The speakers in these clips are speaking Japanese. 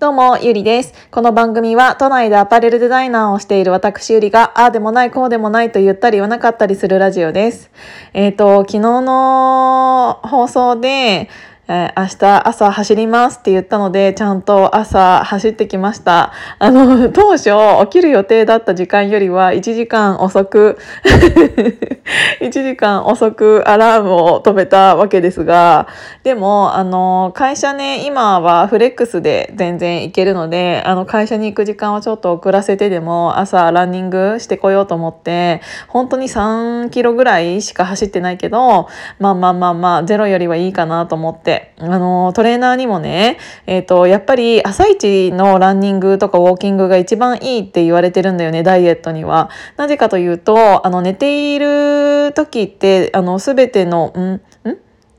どうも、ゆりです。この番組は都内でアパレルデザイナーをしている私ゆりが、ああでもない、こうでもないと言ったり言わなかったりするラジオです。えっ、と、昨日の放送で、えー明日朝走りますって言ったので、ちゃんと朝走ってきました。あの、当初起きる予定だった時間よりは1時間遅く、1時間遅くアラームを止めたわけですが、でも、あの、会社ね、今はフレックスで全然行けるので、あの、会社に行く時間をちょっと遅らせてでも、朝ランニングしてこようと思って、本当に3キロぐらいしか走ってないけど、まあまあまあまあ、ゼロよりはいいかなと思って、あの、トレーナーにもね、えっ、と、やっぱり朝一のランニングとかウォーキングが一番いいって言われてるんだよね、ダイエットには。なぜかというと、あの、寝ている時って、あの、すべての、ん？ん？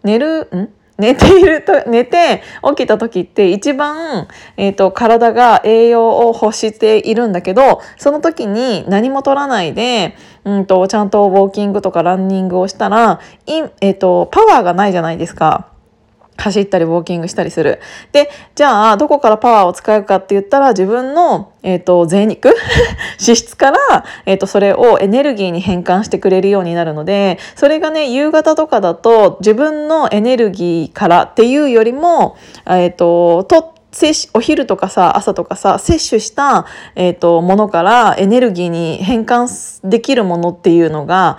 寝る？ん？寝ていると寝て起きた時って一番、えー、と体が栄養を欲しているんだけどその時に何も取らないで、うん、とちゃんとウォーキングとかランニングをしたらい、えー、とパワーがないじゃないですか。走ったりウォーキングしたりする。で、じゃあ、どこからパワーを使うかって言ったら、自分の、えっ、と、贅肉？脂質から、えっ、と、それをエネルギーに変換してくれるようになるので、それがね、夕方とかだと、自分のエネルギーからっていうよりも、えっ、と、とお昼とかさ朝とかさ摂取した、えー、とものからエネルギーに変換できるものっていうのが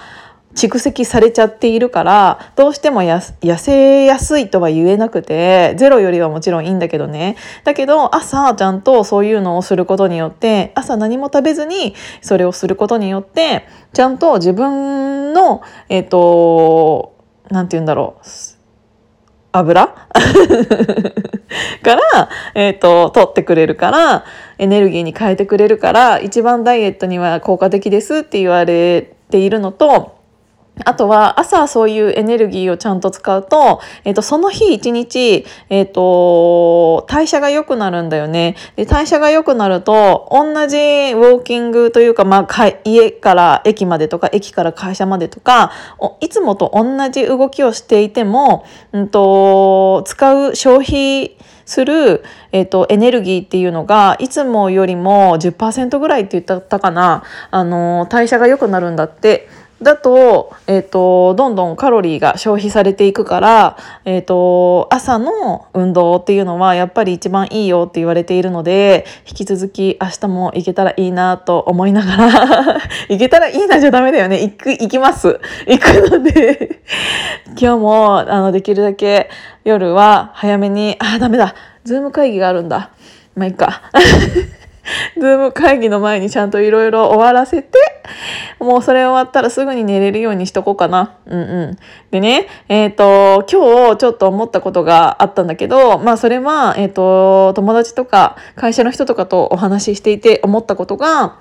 蓄積されちゃっているからどうしても痩せやすいとは言えなくてゼロよりはもちろんいいんだけどね。だけど朝ちゃんとそういうのをすることによって朝何も食べずにそれをすることによってちゃんと自分のえっ、となんて言うんだろう。油？から、えっ、と、取ってくれるから、エネルギーに変えてくれるから、一番ダイエットには効果的ですって言われているのと、あとは朝そういうエネルギーをちゃんと使うと、えっ、と、その日一日、えっ、と、代謝が良くなるんだよね。で、代謝が良くなると、同じウォーキングというか、まあ、家から駅までとか、駅から会社までとか、いつもと同じ動きをしていても、うんと、使う消費する、えっとエネルギーっていうのがいつもよりも10%ぐらいって言ったかなあの代謝が良くなるんだって。だと,、えっとどんどんカロリーが消費されていくから、えっと朝の運動っていうのはやっぱり一番いいよって言われているので引き続き明日も行けたらいいなと思いながら 行けたらいいなじゃダメだよね。行く行きます。行くので。今日もあのできるだけ夜は早めにあダメだ。 Zoom 会議があるんだ。まあいいか。Zoom 会議の前にちゃんといろいろ終わらせてもうそれ終わったらすぐに寝れるようにしとこうかな。うんうん。でね、えっ、と、今日ちょっと思ったことがあったんだけど、まあそれは、えっ、と、友達とか会社の人とかとお話ししていて思ったことが、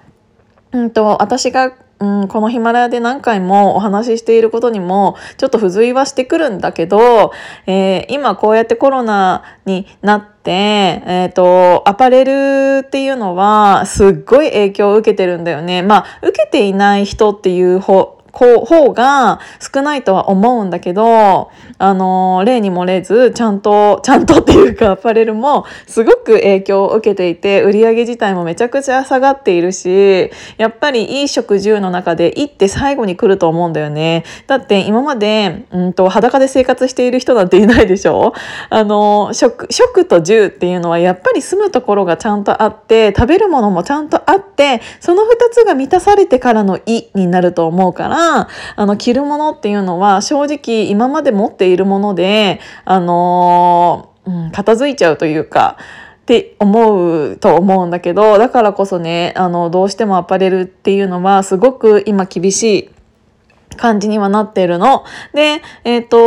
うんと、私がうん、このヒマラヤで何回もお話ししていることにもちょっと付随はしてくるんだけど、えー今こうやってコロナになって、でえっ、と、アパレルっていうのはすっごい影響を受けてるんだよね。まあ、受けていない人っていう方こう方が少ないとは思うんだけど、あの例にもれずちゃんとちゃんとっていうかアパレルもすごく影響を受けていて売り上げ自体もめちゃくちゃ下がっているしやっぱり衣食住の中で行って最後に来ると思うんだよね。だって今まで、うん、と裸で生活している人なんていないでしょ？あの食食と住っていうのはやっぱり住むところがちゃんとあって食べるものもちゃんとあってその2つが満たされてからの「い」になると思うからあの着るものっていうのは正直今まで持っているもので、あのうん、片付いちゃうというか。って思うと思うんだけどだからこそねあのどうしてもアパレルっていうのはすごく今厳しい感じにはなってるの。で、えっ、と、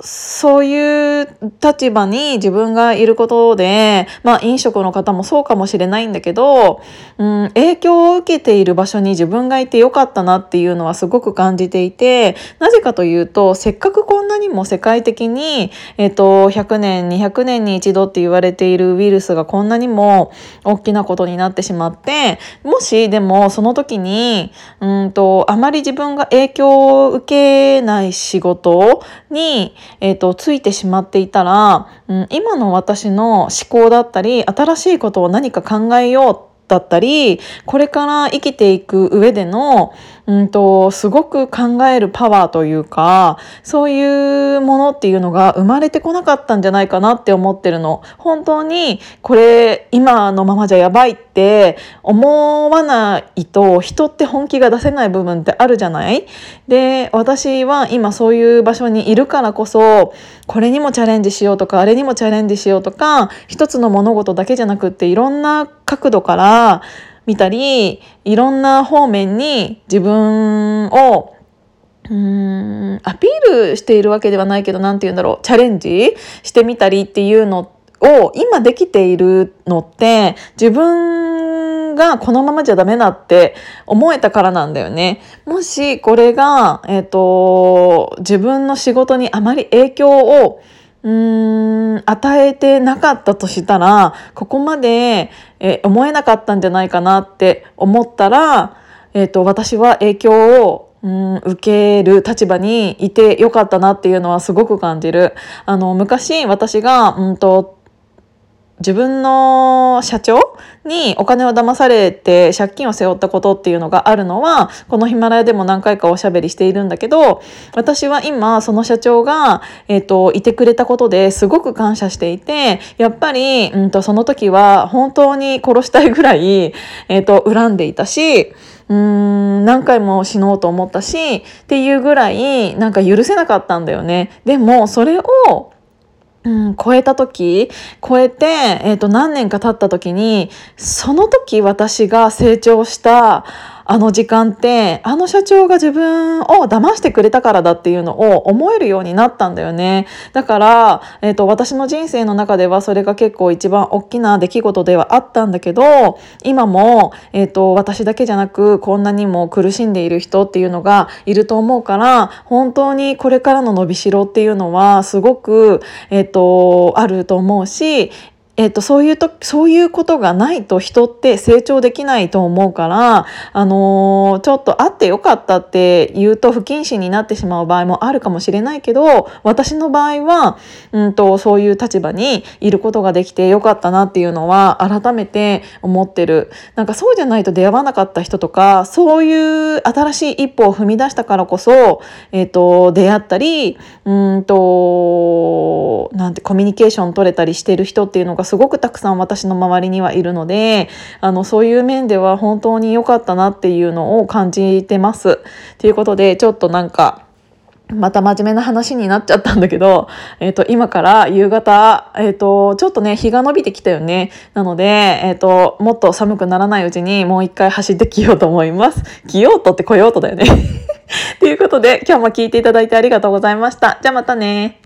そういう立場に自分がいることで、まあ飲食の方もそうかもしれないんだけど、うん、影響を受けている場所に自分がいてよかったなっていうのはすごく感じていて、なぜかというと、せっかくこんなにも世界的に、えっ、と、100年、200年に一度って言われているウイルスがこんなにも大きなことになってしまって、もしでもその時に、うんと、あまり自分が影響を受けない仕事に、えっ、と、ついてしまっていたら、うん、今の私の思考だったり、新しいことを何か考えようだったり、これから生きていく上での、うんと、すごく考えるパワーというか、そういうものっていうのが生まれてこなかったんじゃないかなって思ってるの。本当に、これ、今のままじゃやばいって思わないと、人って本気が出せない部分ってあるじゃない？で、私は今そういう場所にいるからこそ、これにもチャレンジしようとか、あれにもチャレンジしようとか、一つの物事だけじゃなくって、いろんな角度から、見たり、いろんな方面に自分をうーんアピールしているわけではないけど何て言うんだろうチャレンジしてみたりっていうのを今できているのって自分がこのままじゃダメだって思えたからなんだよね。もしこれが、えっ、ー、と自分の仕事にあまり影響をうーん与えてなかったとしたらここまで、え思えなかったんじゃないかなって思ったら、えーと、私は影響をうん受ける立場にいてよかったなっていうのはすごく感じる。あの昔私がうんと自分の社長にお金を騙されて借金を背負ったことっていうのがあるのはこのヒマラヤでも何回かおしゃべりしているんだけど私は今その社長が、えーと、いてくれたことですごく感謝していてやっぱり、うんと、その時は本当に殺したいぐらい、えーと恨んでいたしうーん何回も死のうと思ったしっていうぐらいなんか許せなかったんだよね。でもそれをうん、超えた時超えて、えーと何年か経った時にその時私が成長したあの時間ってあの社長が自分を騙してくれたからだっていうのを思えるようになったんだよね。だから、えーと、私の人生の中ではそれが結構一番大きな出来事ではあったんだけど今も、えーと、私だけじゃなくこんなにも苦しんでいる人っていうのがいると思うから本当にこれからの伸びしろっていうのはすごく、えーとあると思うしえっと、そういうと、そういうことがないと人って成長できないと思うから、あのー、ちょっと会ってよかったって言うと不謹慎になってしまう場合もあるかもしれないけど、私の場合は、うんと、そういう立場にいることができてよかったなっていうのは改めて思ってる。なんかそうじゃないと出会わなかった人とか、そういう新しい一歩を踏み出したからこそ、えっと、出会ったり、うんと、なんてコミュニケーション取れたりしてる人っていうのがすごくたくさん私の周りにはいるのであのそういう面では本当に良かったなっていうのを感じてます。ということでちょっとなんかまた真面目な話になっちゃったんだけど、えっ、ー、と、今から夕方、えっ、ー、と、ちょっとね、日が伸びてきたよね。なので、えっ、ー、と、もっと寒くならないうちにもう一回走ってきようと思います。来ようとって来ようとだよね。ということで、今日も聞いていただいてありがとうございました。じゃあまたね。